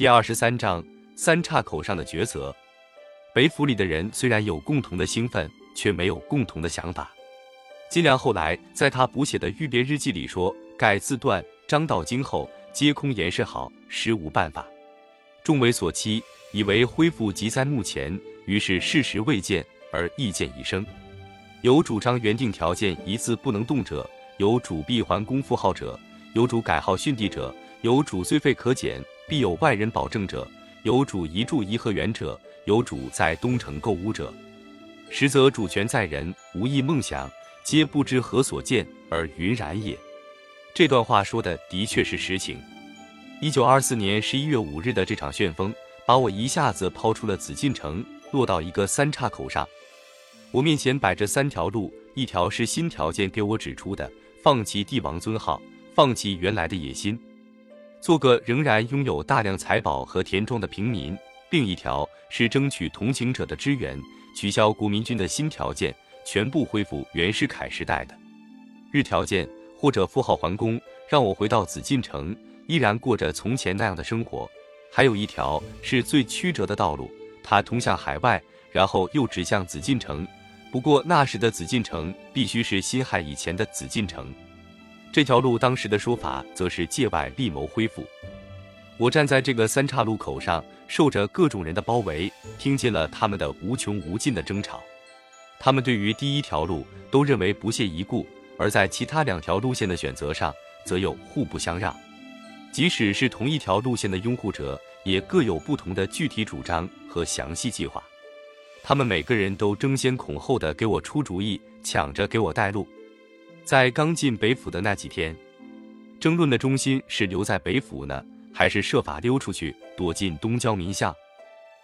第二十三章三岔口上的抉择。北府里的人虽然有共同的兴奋，却没有共同的想法。金良后来在他补写的《欲别日记》里说：“改自断，张道今后皆空言是好，实无办法。众为所期，以为恢复即在目前，于是事实未见而意见已生。有主张原定条件一字不能动者，有主闭环公复号者，有主改号训地者，有主虽费可减，必有外人保证者，有主移住颐和园者，有主在东城购屋者。实则主权在人，无意梦想。”皆不知何所见而云然也。这段话说的的确是实情。一九二四年十一月五日的这场旋风，把我一下子抛出了紫禁城，落到一个三岔口上。我面前摆着三条路，一条是新条件给我指出的，放弃帝王尊号，放弃原来的野心，做个仍然拥有大量财宝和田庄的平民；另一条是争取同情者的支援，取消国民军的新条件。全部恢复袁世凯时代的日条件，或者复号还宫，让我回到紫禁城，依然过着从前那样的生活。还有一条是最曲折的道路，它通向海外，然后又指向紫禁城。不过那时的紫禁城必须是辛亥以前的紫禁城。这条路当时的说法则是界外立谋恢复。我站在这个三岔路口上，受着各种人的包围，听见了他们的无穷无尽的争吵。他们对于第一条路都认为不屑一顾，而在其他两条路线的选择上，则又互不相让。即使是同一条路线的拥护者，也各有不同的具体主张和详细计划。他们每个人都争先恐后的给我出主意，抢着给我带路。在刚进北府的那几天，争论的中心是留在北府呢，还是设法溜出去躲进东郊民巷？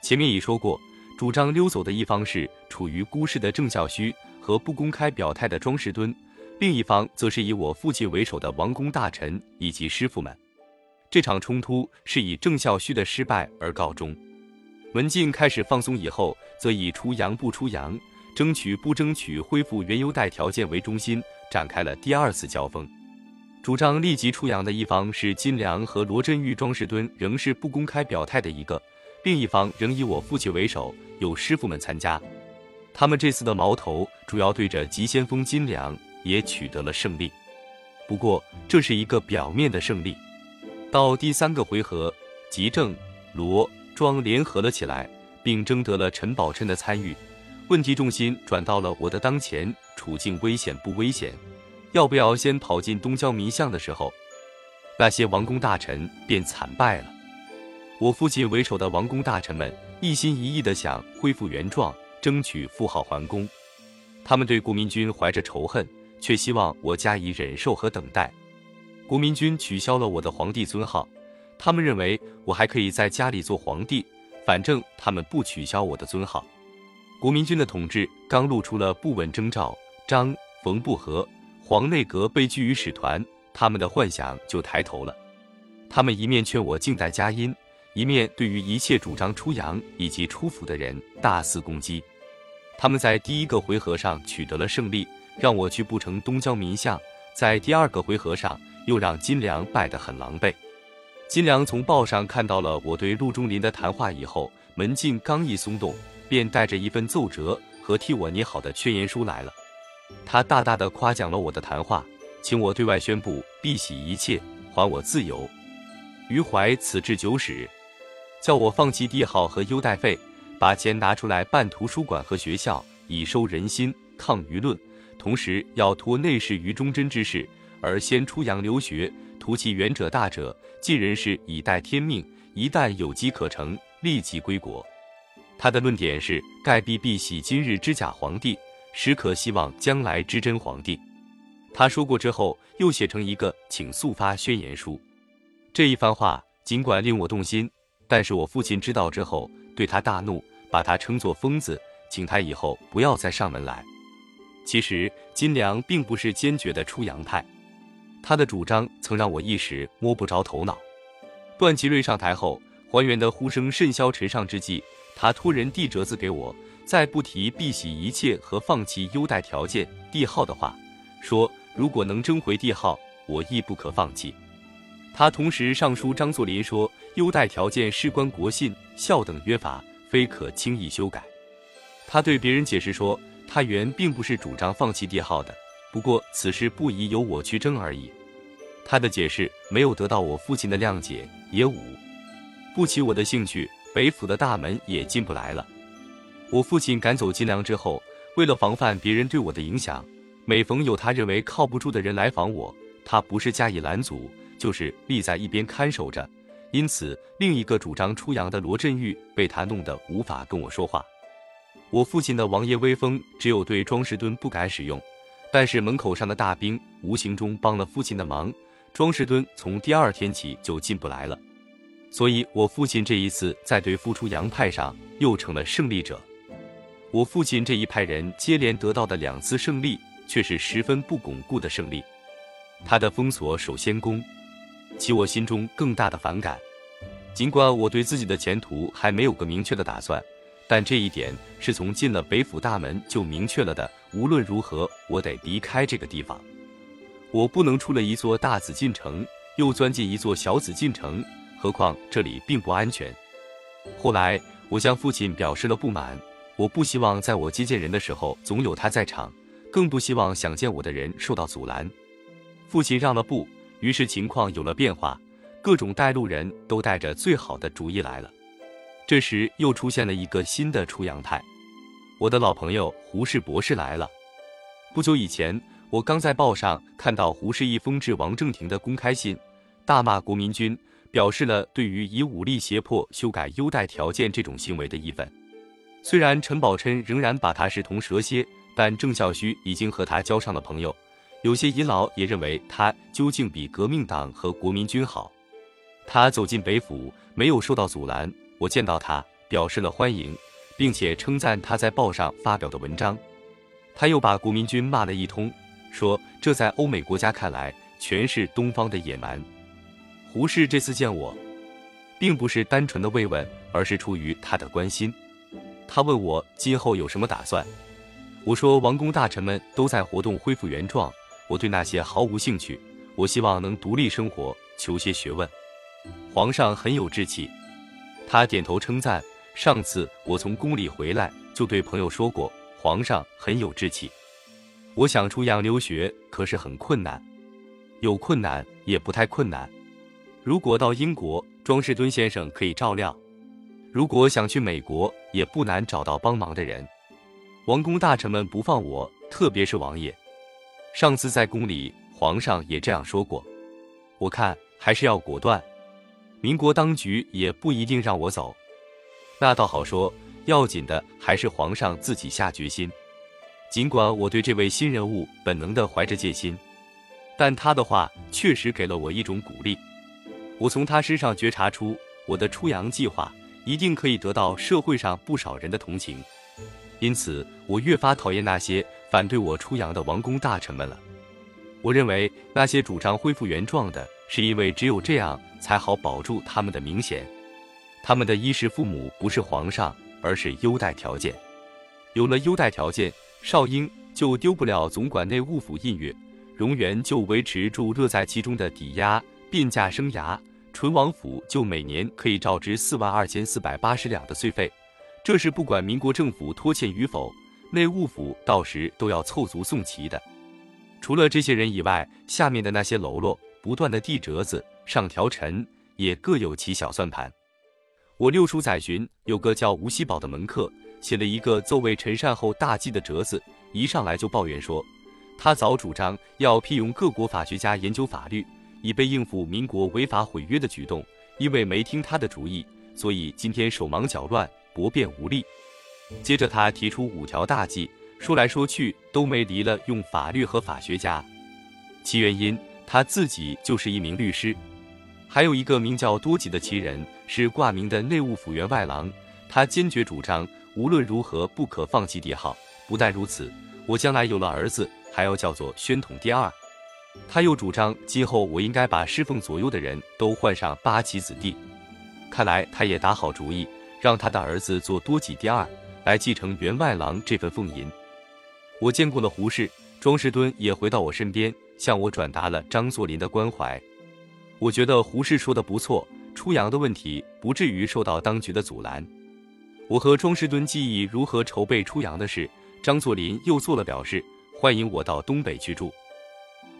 前面已说过。主张溜走的一方是处于孤势的郑孝胥和不公开表态的庄士敦，另一方则是以我父亲为首的王公大臣以及师傅们。这场冲突是以郑孝胥的失败而告终。文进开始放松以后，则以出洋不出洋，争取不争取恢复原优待条件为中心，展开了第二次交锋。主张立即出洋的一方是金良和罗振玉，庄士敦仍是不公开表态的一个。另一方仍以我父亲为首，有师傅们参加。他们这次的矛头主要对着急先锋金良，也取得了胜利。不过这是一个表面的胜利。到第三个回合，吉正、罗、庄联合了起来，并征得了陈宝琛的参与。问题重心转到了我的当前处境危险不危险，要不要先跑进东郊民巷的时候，那些王公大臣便惨败了。我父亲为首的王公大臣们一心一意地想恢复原状，争取复号还宫。他们对国民军怀着仇恨，却希望我加以忍受和等待。国民军取消了我的皇帝尊号，他们认为我还可以在家里做皇帝，反正他们不取消我的尊号。国民军的统治刚露出了不稳征兆，张、冯不和，黄内阁被拒于使团，他们的幻想就抬头了。他们一面劝我静待佳音。一面对于一切主张出洋以及出府的人大肆攻击，他们在第一个回合上取得了胜利，让我去布城东郊民巷；在第二个回合上，又让金良败得很狼狈。金良从报上看到了我对陆中林的谈话以后，门禁刚一松动，便带着一份奏折和替我拟好的劝言书来了。他大大的夸奖了我的谈话，请我对外宣布必洗一切，还我自由。余怀此至九始。叫我放弃帝号和优待费，把钱拿出来办图书馆和学校，以收人心、抗舆论。同时要托内侍于忠贞之事，而先出洋留学，图其远者大者，尽人事以待天命。一旦有机可乘，立即归国。他的论点是：盖必必喜今日之假皇帝，实可希望将来之真皇帝。他说过之后，又写成一个请速发宣言书。这一番话尽管令我动心。但是我父亲知道之后，对他大怒，把他称作疯子，请他以后不要再上门来。其实金良并不是坚决的出洋派，他的主张曾让我一时摸不着头脑。段祺瑞上台后，还原的呼声甚嚣尘上之际，他托人递折子给我，再不提必洗一切和放弃优待条件帝号的话，说如果能争回帝号，我亦不可放弃。他同时上书张作霖说，优待条件事关国信、孝等约法，非可轻易修改。他对别人解释说，他原并不是主张放弃帝号的，不过此事不宜由我去争而已。他的解释没有得到我父亲的谅解，也无不起我的兴趣，北府的大门也进不来了。我父亲赶走金良之后，为了防范别人对我的影响，每逢有他认为靠不住的人来访我，他不是加以拦阻，就是立在一边看守着。因此，另一个主张出洋的罗振玉被他弄得无法跟我说话。我父亲的王爷威风，只有对庄士敦不敢使用，但是门口上的大兵无形中帮了父亲的忙，庄士敦从第二天起就进不来了。所以，我父亲这一次在对付出洋派上又成了胜利者。我父亲这一派人接连得到的两次胜利，却是十分不巩固的胜利。他的封锁守先攻，起我心中更大的反感。尽管我对自己的前途还没有个明确的打算，但这一点是从进了北府大门就明确了的。无论如何，我得离开这个地方。我不能出了一座大紫禁城，又钻进一座小紫禁城，何况这里并不安全。后来，我向父亲表示了不满。我不希望在我接见人的时候总有他在场，更不希望想见我的人受到阻拦。父亲让了步，于是情况有了变化，各种带路人都带着最好的主意来了。这时又出现了一个新的出洋派，我的老朋友胡适博士来了。不久以前，我刚在报上看到胡适一封致王正廷的公开信，大骂国民军，表示了对于以武力胁迫修改优待条件这种行为的义愤。虽然陈宝琛仍然把他视同蛇蝎，但郑孝胥已经和他交上了朋友。有些遗老也认为他究竟比革命党和国民军好。他走进北府，没有受到阻拦。我见到他，表示了欢迎，并且称赞他在报上发表的文章。他又把国民军骂了一通，说这在欧美国家看来全是东方的野蛮。胡适这次见我，并不是单纯的慰问，而是出于他的关心。他问我今后有什么打算，我说王公大臣们都在活动恢复原状，我对那些毫无兴趣。我希望能独立生活，求些学问。皇上很有志气，他点头称赞。上次我从宫里回来，就对朋友说过，皇上很有志气。我想出洋留学，可是很困难，有困难也不太困难。如果到英国，庄士敦先生可以照料。如果想去美国，也不难找到帮忙的人。王公大臣们不放我，特别是王爷。上次在宫里，皇上也这样说过。我看还是要果断。民国当局也不一定让我走。那倒好说，要紧的还是皇上自己下决心。尽管我对这位新人物本能的怀着戒心，但他的话确实给了我一种鼓励。我从他身上觉察出我的出洋计划。一定可以得到社会上不少人的同情，因此我越发讨厌那些反对我出洋的王公大臣们了。我认为那些主张恢复原状的，是因为只有这样才好保住他们的名衔。他们的衣食父母不是皇上，而是优待条件。有了优待条件，少英就丢不了总管内务府印月，荣源就维持住乐在其中的抵押变价生涯。淳王府就每年可以照支四万二千四百八十两的岁费，这是不管民国政府拖欠与否，内务府到时都要凑足送齐的。除了这些人以外，下面的那些喽啰不断的递折子、上条陈，也各有其小算盘。我六叔载巡有个叫吴锡宝的门客，写了一个奏为陈善后大计的折子，一上来就抱怨说，他早主张要聘用各国法学家研究法律。以备应付民国违法毁约的举动，因为没听他的主意，所以今天手忙脚乱，驳辩无力。接着他提出五条大计，说来说去都没离了用法律和法学家。其原因，他自己就是一名律师，还有一个名叫多吉的奇人是挂名的内务府员外郎，他坚决主张无论如何不可放弃帝号。不但如此，我将来有了儿子，还要叫做宣统第二。他又主张，今后我应该把侍奉左右的人都换上八旗子弟。看来他也打好主意，让他的儿子做多己第二，来继承员外郎这份俸银。我见过了胡适，庄士敦也回到我身边，向我转达了张作霖的关怀。我觉得胡适说的不错，出洋的问题不至于受到当局的阻拦。我和庄士敦记忆如何筹备出洋的事，张作霖又做了表示，欢迎我到东北去住。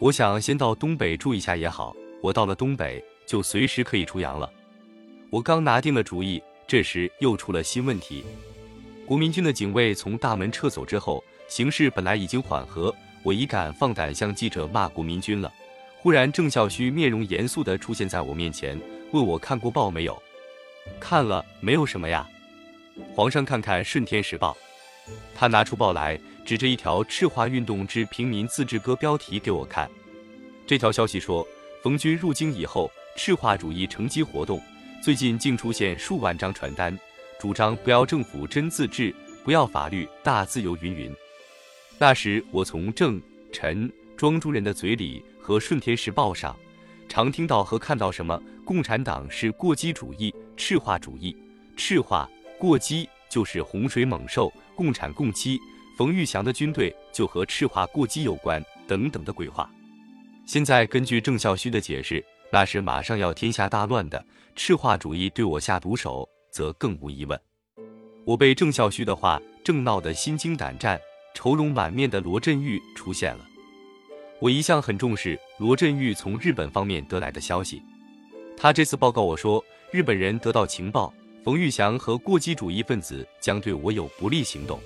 我想先到东北住一下也好，我到了东北就随时可以出洋了。我刚拿定了主意，这时又出了新问题。国民军的警卫从大门撤走之后，形势本来已经缓和，我已敢放胆向记者骂国民军了。忽然，郑孝胥面容严肃地出现在我面前，问我看过报没有？看了，没有什么呀。皇上看看《顺天时报》，他拿出报来，指着一条“赤化运动之平民自治歌”标题给我看。这条消息说，冯军入京以后，赤化主义乘机活动，最近竟出现数万张传单，主张不要政府真自治，不要法律大自由，云云。那时我从郑、陈、庄诸人的嘴里。和《顺天时报》上，常听到和看到什么共产党是过激主义、赤化主义、赤化过激就是洪水猛兽、共产共妻，冯玉祥的军队就和赤化过激有关等等的鬼话。现在根据郑孝胥的解释，那是马上要天下大乱的赤化主义对我下毒手，则更无疑问。我被郑孝胥的话正闹得心惊胆战、愁容满面的罗振玉出现了。我一向很重视罗振玉从日本方面得来的消息，他这次报告我说，日本人得到情报，冯玉祥和过激主义分子将对我有不利行动。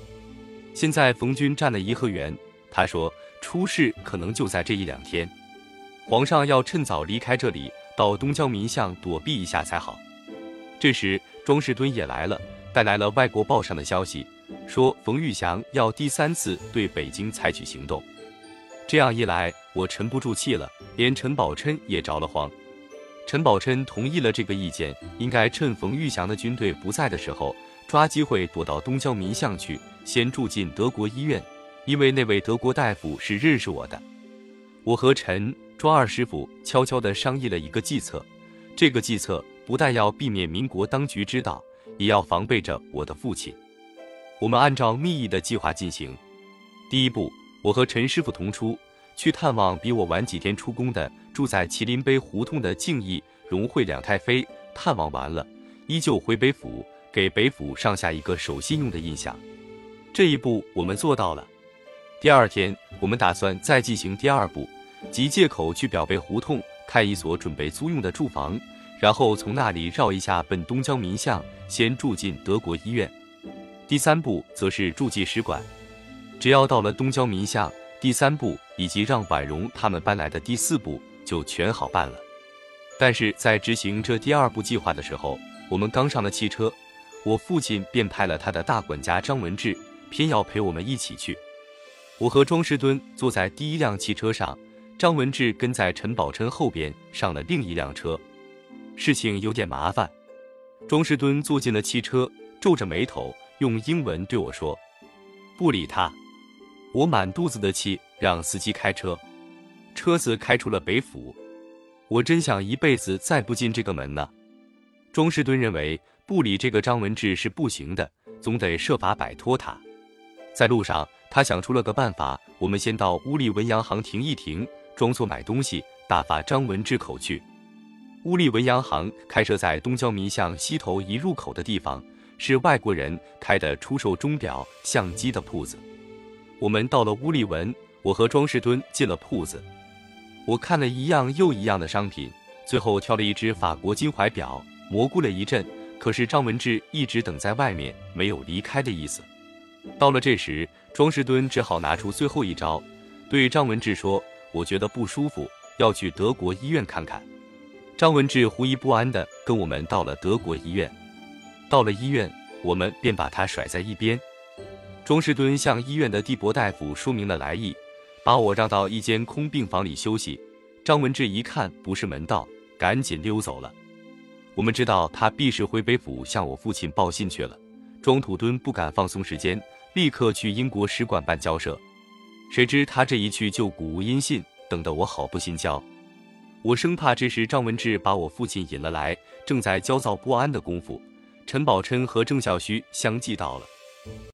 现在冯军占了颐和园，他说出事可能就在这一两天，皇上要趁早离开这里，到东郊民巷躲避一下才好。这时庄士敦也来了，带来了外国报上的消息，说冯玉祥要第三次对北京采取行动。这样一来，我沉不住气了，连陈宝琛也着了慌。陈宝琛同意了这个意见，应该趁冯玉祥的军队不在的时候，抓机会躲到东郊民巷去，先住进德国医院，因为那位德国大夫是认识我的。我和陈庄二师傅悄悄地商议了一个计策，这个计策不但要避免民国当局知道，也要防备着我的父亲。我们按照密议的计划进行，第一步。我和陈师傅同出去探望比我晚几天出宫的住在麒麟碑胡同的敬义荣惠两太妃。探望完了，依旧回北府，给北府上下一个守信用的印象。这一步我们做到了。第二天，我们打算再进行第二步，即借口去表贝胡同看一所准备租用的住房，然后从那里绕一下奔东郊民巷，先住进德国医院。第三步则是住进使馆。只要到了东郊民巷，第三步以及让婉容他们搬来的第四步就全好办了。但是在执行这第二步计划的时候，我们刚上了汽车，我父亲便派了他的大管家张文志，偏要陪我们一起去。我和庄士敦坐在第一辆汽车上，张文志跟在陈宝琛后边上了另一辆车。事情有点麻烦，庄士敦坐进了汽车，皱着眉头用英文对我说：“不理他。”我满肚子的气，让司机开车，车子开出了北府。我真想一辈子再不进这个门呢。庄士敦认为不理这个张文志是不行的，总得设法摆脱他。在路上，他想出了个办法：我们先到乌利文洋行停一停，装作买东西，打发张文志口去。乌利文洋行开设在东郊民巷西头一入口的地方，是外国人开的出售钟表、相机的铺子。我们到了乌利文，我和庄士敦进了铺子。我看了一样又一样的商品，最后挑了一只法国金怀表，蘑菇了一阵。可是张文志一直等在外面，没有离开的意思。到了这时，庄士敦只好拿出最后一招，对张文志说：“我觉得不舒服，要去德国医院看看。”张文志狐疑不安地跟我们到了德国医院。到了医院，我们便把他甩在一边。庄士敦向医院的地博大夫说明了来意，把我让到一间空病房里休息。张文志一看不是门道，赶紧溜走了。我们知道他必是回北府向我父亲报信去了。庄土敦不敢放松时间，立刻去英国使馆办交涉。谁知他这一去就鼓无音信，等得我好不心焦。我生怕这时张文志把我父亲引了来，正在焦躁不安的功夫，陈宝琛和郑孝胥相继到了。